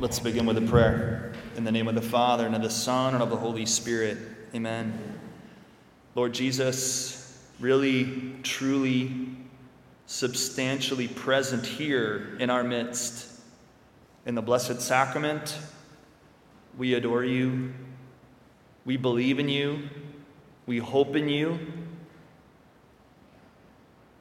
Let's begin with a prayer. In the name of the Father, and of the Son, and of the Holy Spirit. Amen. Lord Jesus, really, truly, substantially present here in our midst. In the Blessed Sacrament, we adore you. We believe in you. We hope in you.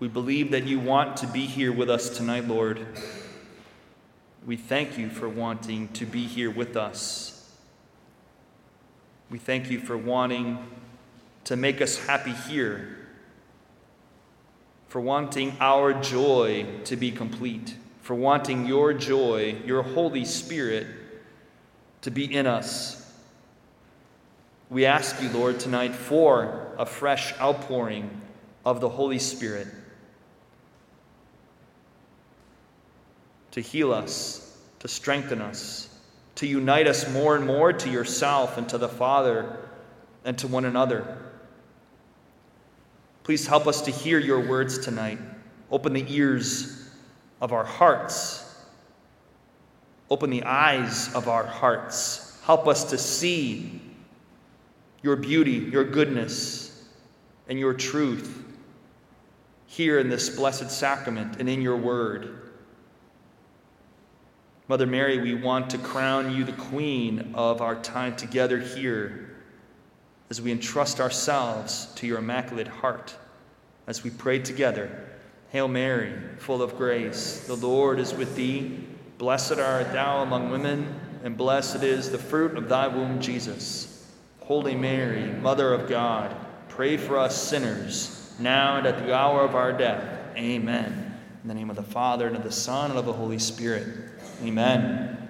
We believe that you want to be here with us tonight, Lord. We thank you for wanting to be here with us. We thank you for wanting to make us happy here, for wanting our joy to be complete, for wanting your joy, your Holy Spirit, to be in us. We ask you, Lord, tonight for a fresh outpouring of the Holy Spirit. To heal us, to strengthen us, to unite us more and more to yourself and to the Father and to one another. Please help us to hear your words tonight. Open the ears of our hearts. Open the eyes of our hearts. Help us to see your beauty, your goodness, and your truth here in this blessed sacrament and in your word. Mother Mary, we want to crown you the queen of our time together here as we entrust ourselves to your immaculate heart. As we pray together, Hail Mary, full of grace, the Lord is with thee. Blessed art thou among women, and blessed is the fruit of thy womb, Jesus. Holy Mary, Mother of God, pray for us sinners, now and at the hour of our death. Amen. In the name of the Father, and of the Son, and of the Holy Spirit. Amen.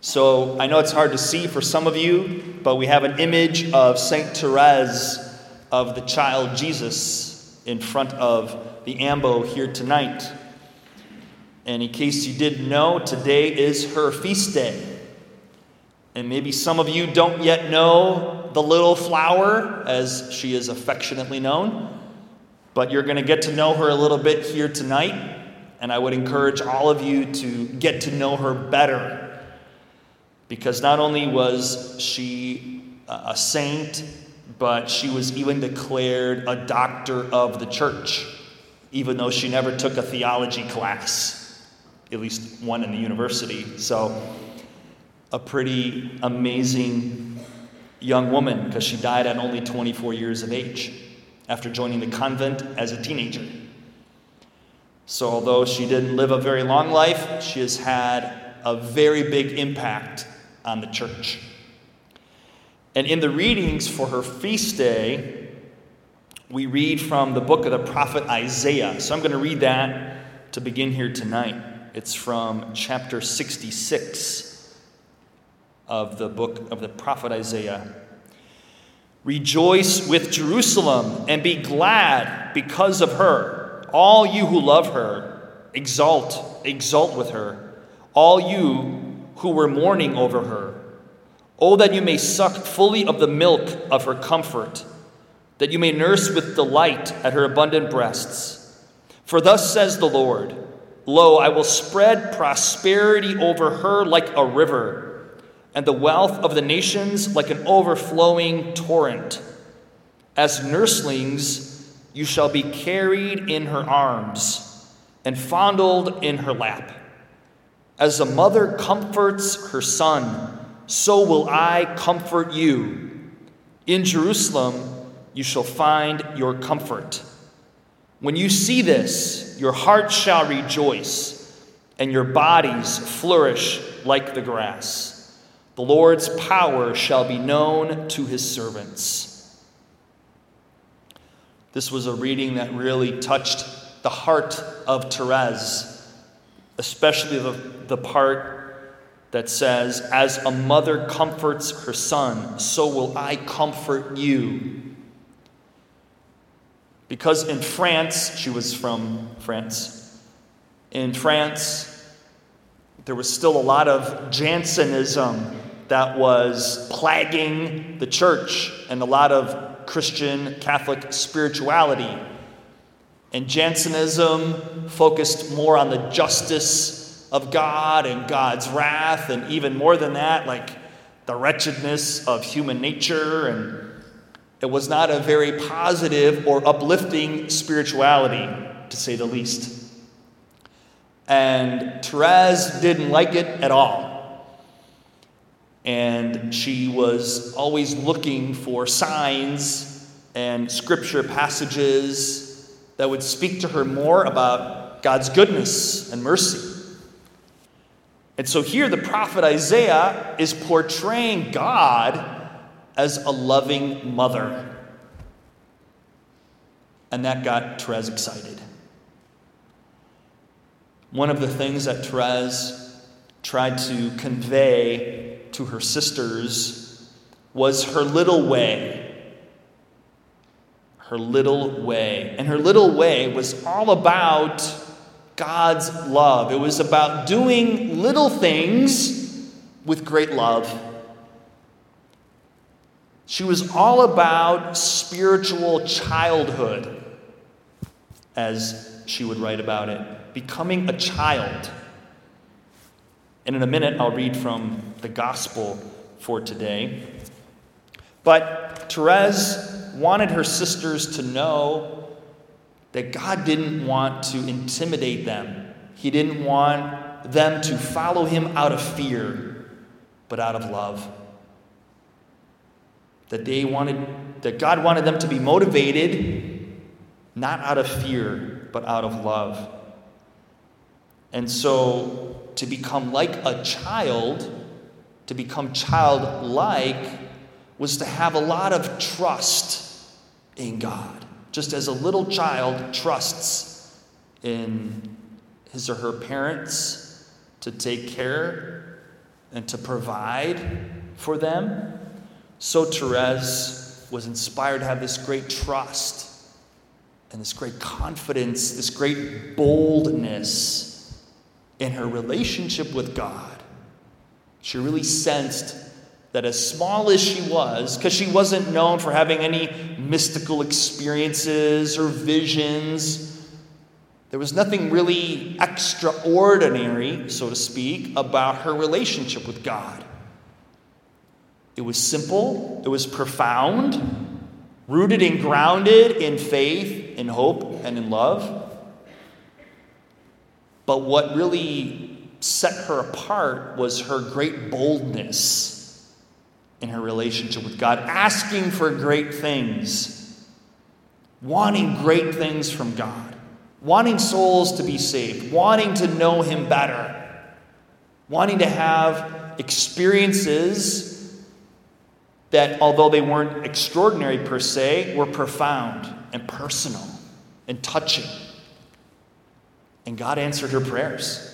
So I know it's hard to see for some of you, but we have an image of St. Therese of the child Jesus in front of the ambo here tonight. And in case you didn't know, today is her feast day. And maybe some of you don't yet know the little flower, as she is affectionately known, but you're going to get to know her a little bit here tonight and I would encourage all of you to get to know her better. Because not only was she a saint, but she was even declared a doctor of the church, even though she never took a theology class, at least one in the university. So, a pretty amazing young woman because she died at only 24 years of age after joining the convent as a teenager. So, although she didn't live a very long life, she has had a very big impact on the church. And in the readings for her feast day, we read from the book of the prophet Isaiah. So I'm going to read that to begin here tonight. It's from chapter 66 of the book of the prophet Isaiah. Rejoice with Jerusalem and be glad because of her. All you who love her, exalt, exult with her. All you who were mourning over her. Oh, that you may suck fully of the milk of her comfort, that you may nurse with delight at her abundant breasts. For thus says the Lord Lo, I will spread prosperity over her like a river, and the wealth of the nations like an overflowing torrent. As nurslings, you shall be carried in her arms and fondled in her lap. As a mother comforts her son, so will I comfort you. In Jerusalem, you shall find your comfort. When you see this, your heart shall rejoice, and your bodies flourish like the grass. The Lord's power shall be known to his servants. This was a reading that really touched the heart of Therese, especially the, the part that says, As a mother comforts her son, so will I comfort you. Because in France, she was from France, in France, there was still a lot of Jansenism that was plaguing the church and a lot of Christian Catholic spirituality. And Jansenism focused more on the justice of God and God's wrath, and even more than that, like the wretchedness of human nature. And it was not a very positive or uplifting spirituality, to say the least. And Therese didn't like it at all. And she was always looking for signs and scripture passages that would speak to her more about God's goodness and mercy. And so here the prophet Isaiah is portraying God as a loving mother. And that got Therese excited. One of the things that Therese tried to convey to her sisters was her little way. Her little way. And her little way was all about God's love. It was about doing little things with great love. She was all about spiritual childhood, as she would write about it, becoming a child. And in a minute, I'll read from the gospel for today. But Therese wanted her sisters to know that God didn't want to intimidate them. He didn't want them to follow him out of fear, but out of love. That they wanted that God wanted them to be motivated not out of fear, but out of love. And so to become like a child, to become childlike was to have a lot of trust in God just as a little child trusts in his or her parents to take care and to provide for them, so Therese was inspired to have this great trust and this great confidence, this great boldness in her relationship with God. She really sensed that as small as she was, because she wasn't known for having any mystical experiences or visions, there was nothing really extraordinary, so to speak, about her relationship with God. It was simple, it was profound, rooted and grounded in faith, in hope, and in love. But what really set her apart was her great boldness in her relationship with God, asking for great things, wanting great things from God, wanting souls to be saved, wanting to know Him better, wanting to have experiences that, although they weren't extraordinary per se, were profound and personal and touching. And God answered her prayers.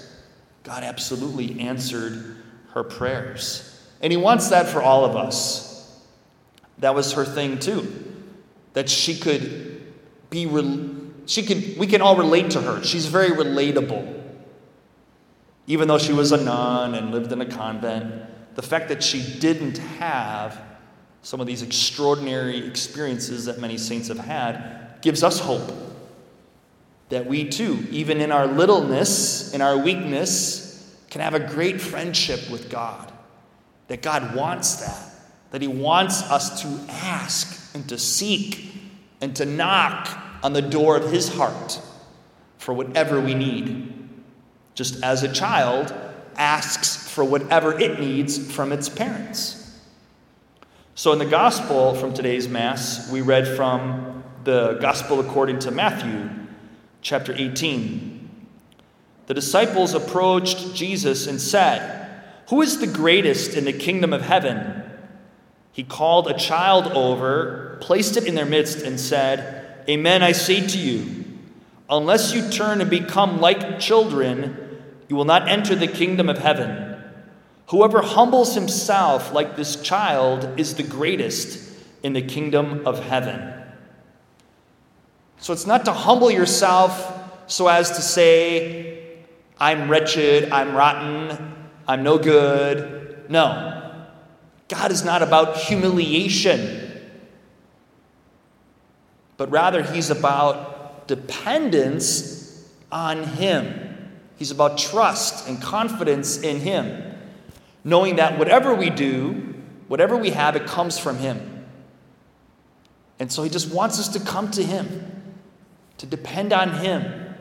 God absolutely answered her prayers. And He wants that for all of us. That was her thing too. That she could be, she could, we can all relate to her. She's very relatable. Even though she was a nun and lived in a convent, the fact that she didn't have some of these extraordinary experiences that many saints have had gives us hope. That we too, even in our littleness, in our weakness, can have a great friendship with God that God wants that, that He wants us to ask and to seek and to knock on the door of His heart for whatever we need. Just as a child asks for whatever it needs from its parents. So, in the gospel from today's Mass, we read from the gospel according to Matthew, chapter 18. The disciples approached Jesus and said, who is the greatest in the kingdom of heaven? He called a child over, placed it in their midst, and said, Amen, I say to you, unless you turn and become like children, you will not enter the kingdom of heaven. Whoever humbles himself like this child is the greatest in the kingdom of heaven. So it's not to humble yourself so as to say, I'm wretched, I'm rotten, I'm no good. No. God is not about humiliation, but rather, He's about dependence on Him. He's about trust and confidence in Him, knowing that whatever we do, whatever we have, it comes from Him. And so He just wants us to come to Him, to depend on Him,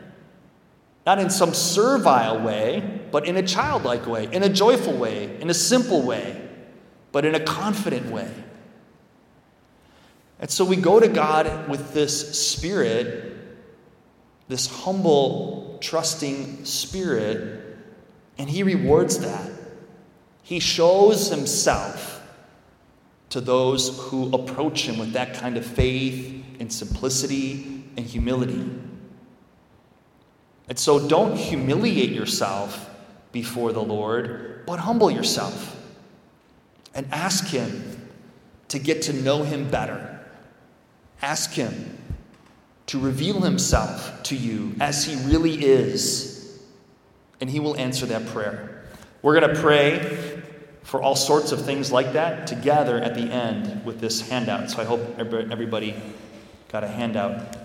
not in some servile way, but in a childlike way, in a joyful way, in a simple way, but in a confident way. And so we go to God with this spirit, this humble trusting spirit, and He rewards that. He shows Himself to those who approach Him with that kind of faith and simplicity and humility. And so don't humiliate yourself before the Lord, but humble yourself and ask Him to get to know Him better. Ask Him to reveal himself to you as he really is, and he will answer that prayer. We're going to pray for all sorts of things like that together at the end with this handout. So I hope everybody got a handout.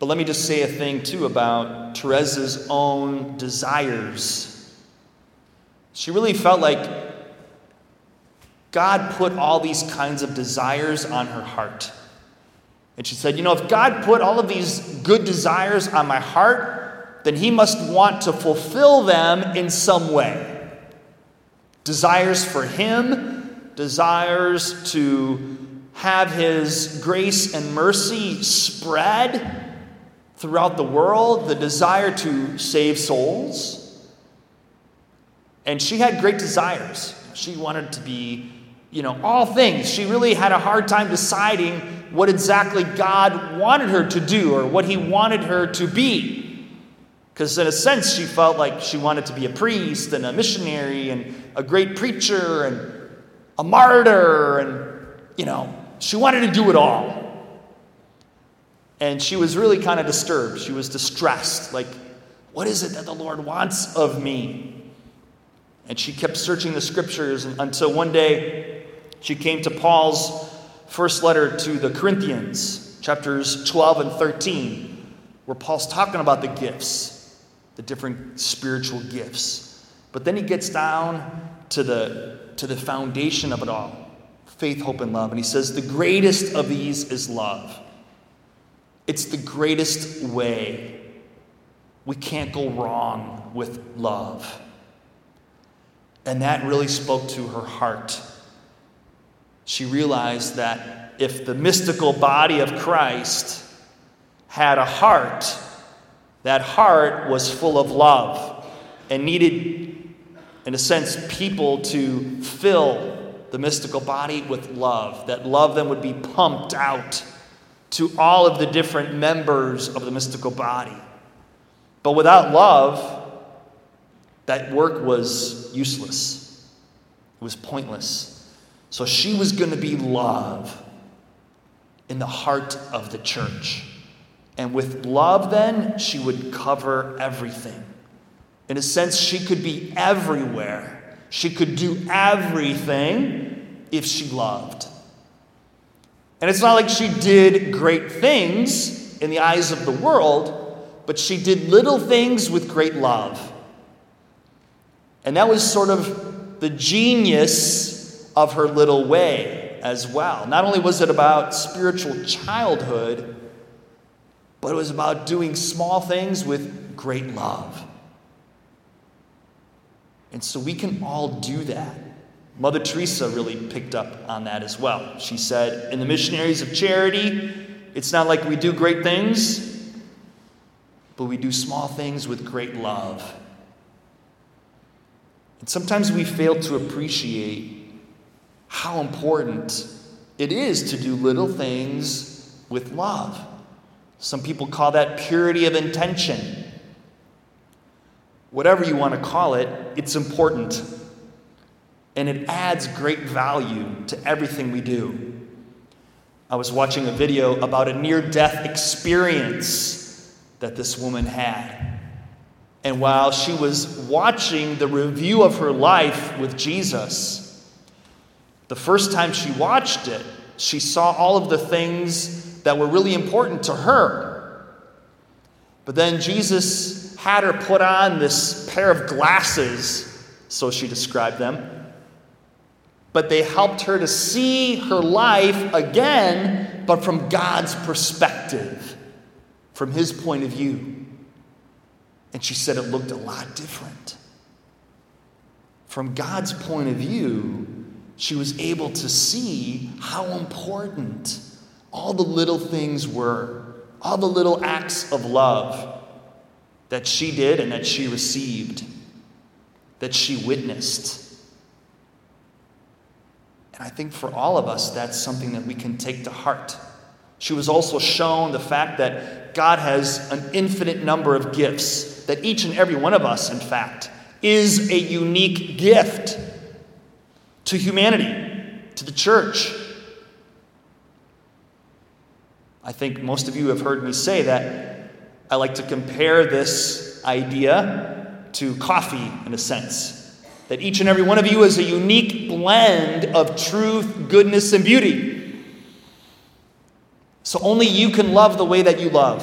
But let me just say a thing, too, about Teresa's own desires. She really felt like God put all these kinds of desires on her heart. And she said, You know, if God put all of these good desires on my heart, then He must want to fulfill them in some way. Desires for Him, desires to have His grace and mercy spread throughout the world, the desire to save souls. And she had great desires. She wanted to be, you know, all things. She really had a hard time deciding what exactly God wanted her to do or what He wanted her to be. Because, in a sense, she felt like she wanted to be a priest and a missionary and a great preacher and a martyr, and, you know, she wanted to do it all. And she was really kind of disturbed. She was distressed. Like, what is it that the Lord wants of me? And she kept searching the scriptures until one day she came to Paul's first letter to the Corinthians, chapters 12 and 13, where Paul's talking about the gifts, the different spiritual gifts. But then he gets down to the, to the foundation of it all faith, hope, and love. And he says, The greatest of these is love. It's the greatest way. We can't go wrong with love. And that really spoke to her heart she realized that if the mystical body of Christ had a heart, that heart was full of love and needed, in a sense, people to fill the mystical body with love. That love then would be pumped out to all of the different members of the mystical body. But without love, that work was useless, it was pointless. So she was going to be love in the heart of the church. And with love, then, she would cover everything. In a sense, she could be everywhere. She could do everything if she loved. And it's not like she did great things in the eyes of the world, but she did little things with great love. And that was sort of the genius of her little way as well. Not only was it about spiritual childhood, but it was about doing small things with great love. And so we can all do that. Mother Teresa really picked up on that as well. She said, In the missionaries of charity, it's not like we do great things, but we do small things with great love. And sometimes we fail to appreciate how important it is to do little things with love. Some people call that purity of intention. Whatever you want to call it, it's important. And it adds great value to everything we do. I was watching a video about a near death experience that this woman had. And while she was watching the review of her life with Jesus, the first time she watched it, she saw all of the things that were really important to her. But then Jesus had her put on this pair of glasses, so she described them. But they helped her to see her life again, but from God's perspective, from His point of view. And she said it looked a lot different. From God's point of view, she was able to see how important all the little things were, all the little acts of love that she did and that she received, that she witnessed. And I think for all of us, that's something that we can take to heart. She was also shown the fact that God has an infinite number of gifts, that each and every one of us, in fact, is a unique gift to humanity, to the church. I think most of you have heard me say that I like to compare this idea to coffee in a sense. That each and every one of you is a unique blend of truth, goodness, and beauty. So only you can love the way that you love.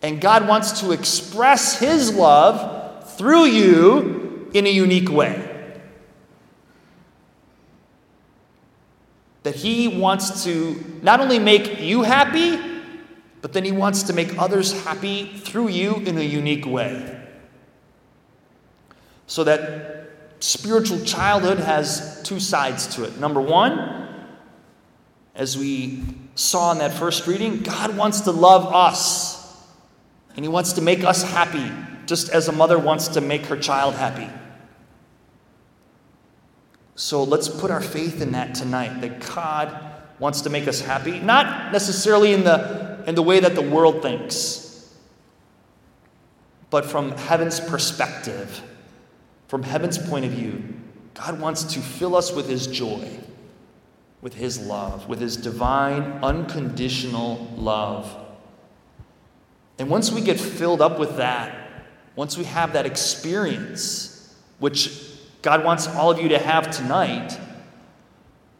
And God wants to express His love through you in a unique way. that He wants to not only make you happy, but then He wants to make others happy through you in a unique way. So that spiritual childhood has two sides to it. Number one, as we saw in that first reading, God wants to love us, and He wants to make us happy, just as a mother wants to make her child happy. So let's put our faith in that tonight that God wants to make us happy, not necessarily in the, in the way that the world thinks, but from heaven's perspective, from heaven's point of view. God wants to fill us with His joy, with His love, with His divine, unconditional love. And once we get filled up with that, once we have that experience, which God wants all of you to have tonight.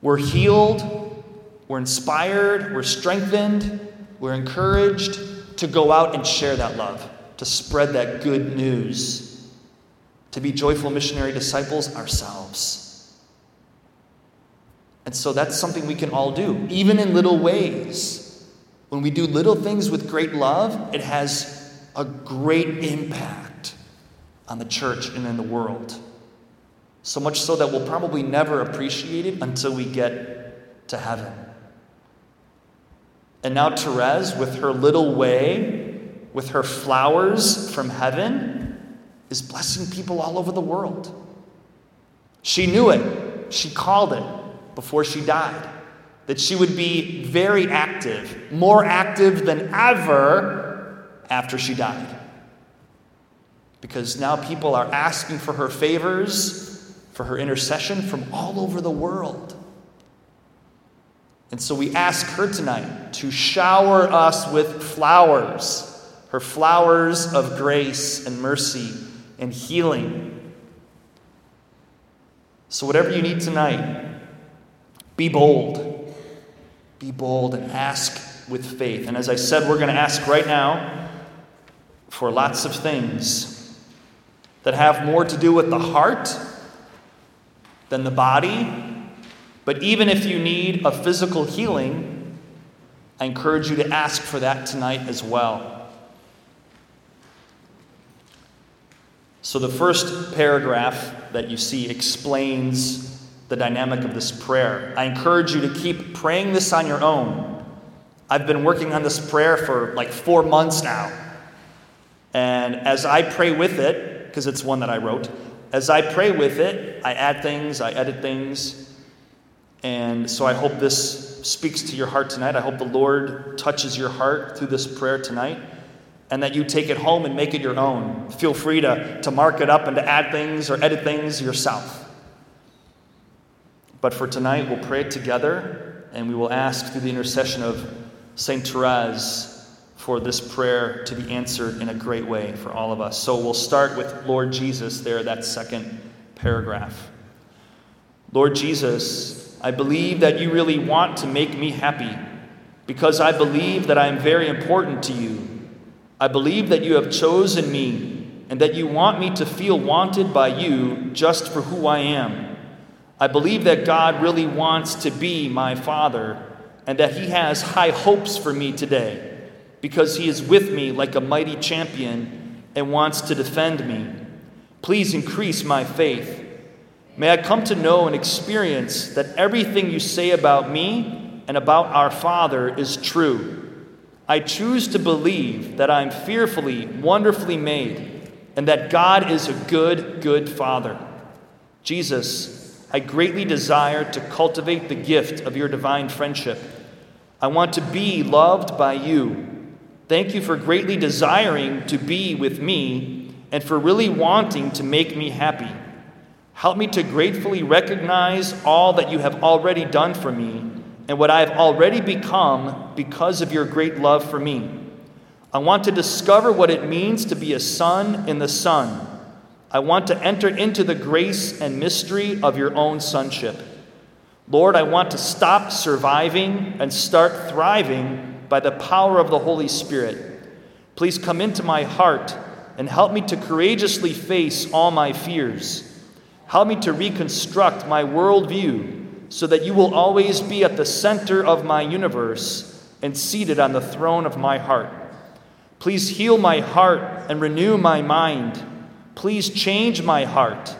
We're healed, we're inspired, we're strengthened, we're encouraged to go out and share that love, to spread that good news, to be joyful missionary disciples ourselves. And so that's something we can all do, even in little ways. When we do little things with great love, it has a great impact on the church and in the world. So much so that we'll probably never appreciate it until we get to heaven. And now, Therese, with her little way, with her flowers from heaven, is blessing people all over the world. She knew it, she called it before she died. That she would be very active, more active than ever after she died. Because now people are asking for her favors for her intercession from all over the world. And so we ask her tonight to shower us with flowers, her flowers of grace and mercy and healing. So, whatever you need tonight, be bold. Be bold and ask with faith. And as I said, we're going to ask right now for lots of things that have more to do with the heart than the body. But even if you need a physical healing, I encourage you to ask for that tonight as well. So, the first paragraph that you see explains the dynamic of this prayer. I encourage you to keep praying this on your own. I've been working on this prayer for like four months now. And as I pray with it, because it's one that I wrote, as I pray with it, I add things, I edit things. And so I hope this speaks to your heart tonight. I hope the Lord touches your heart through this prayer tonight and that you take it home and make it your own. Feel free to, to mark it up and to add things or edit things yourself. But for tonight, we'll pray it together and we will ask through the intercession of St. Therese for this prayer to be answered in a great way for all of us. So we'll start with Lord Jesus there, that second paragraph. Lord Jesus, I believe that you really want to make me happy because I believe that I am very important to you. I believe that you have chosen me and that you want me to feel wanted by you just for who I am. I believe that God really wants to be my Father and that He has high hopes for me today because He is with me like a mighty champion and wants to defend me. Please increase my faith. May I come to know and experience that everything you say about me and about our Father is true. I choose to believe that I'm fearfully, wonderfully made, and that God is a good, good Father. Jesus, I greatly desire to cultivate the gift of your divine friendship. I want to be loved by you. Thank you for greatly desiring to be with me and for really wanting to make me happy. Help me to gratefully recognize all that you have already done for me and what I have already become because of your great love for me. I want to discover what it means to be a son in the Son. I want to enter into the grace and mystery of your own sonship. Lord, I want to stop surviving and start thriving by the power of the Holy Spirit. Please come into my heart and help me to courageously face all my fears. Help me to reconstruct my worldview so that you will always be at the center of my universe and seated on the throne of my heart. Please heal my heart and renew my mind. Please change my heart.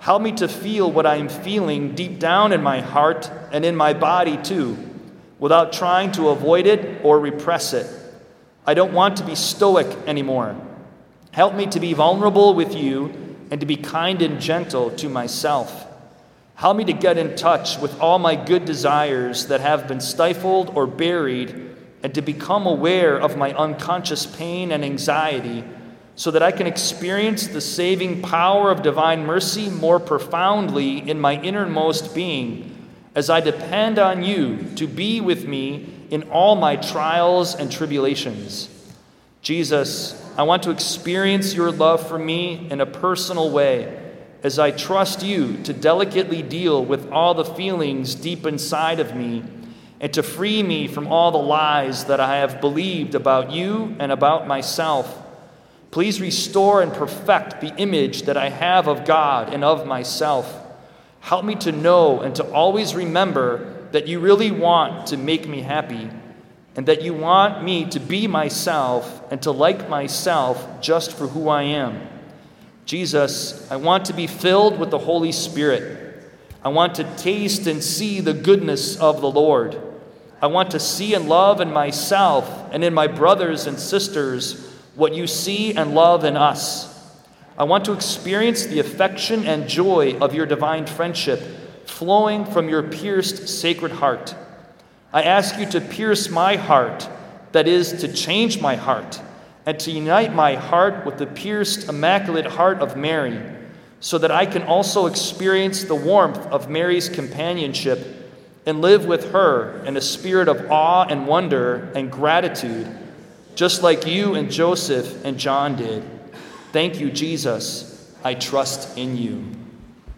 Help me to feel what I am feeling deep down in my heart and in my body too, without trying to avoid it or repress it. I don't want to be stoic anymore. Help me to be vulnerable with you and to be kind and gentle to myself. Help me to get in touch with all my good desires that have been stifled or buried, and to become aware of my unconscious pain and anxiety so that I can experience the saving power of divine mercy more profoundly in my innermost being as I depend on you to be with me in all my trials and tribulations. Jesus, I want to experience your love for me in a personal way as I trust you to delicately deal with all the feelings deep inside of me and to free me from all the lies that I have believed about you and about myself. Please restore and perfect the image that I have of God and of myself. Help me to know and to always remember that you really want to make me happy and that you want me to be myself and to like myself just for who I am. Jesus, I want to be filled with the Holy Spirit. I want to taste and see the goodness of the Lord. I want to see and love in myself and in my brothers and sisters what you see and love in us. I want to experience the affection and joy of your divine friendship flowing from your pierced sacred heart. I ask you to pierce my heart, that is, to change my heart and to unite my heart with the pierced, immaculate heart of Mary, so that I can also experience the warmth of Mary's companionship and live with her in a spirit of awe and wonder and gratitude, just like you and Joseph and John did. Thank you, Jesus. I trust in you.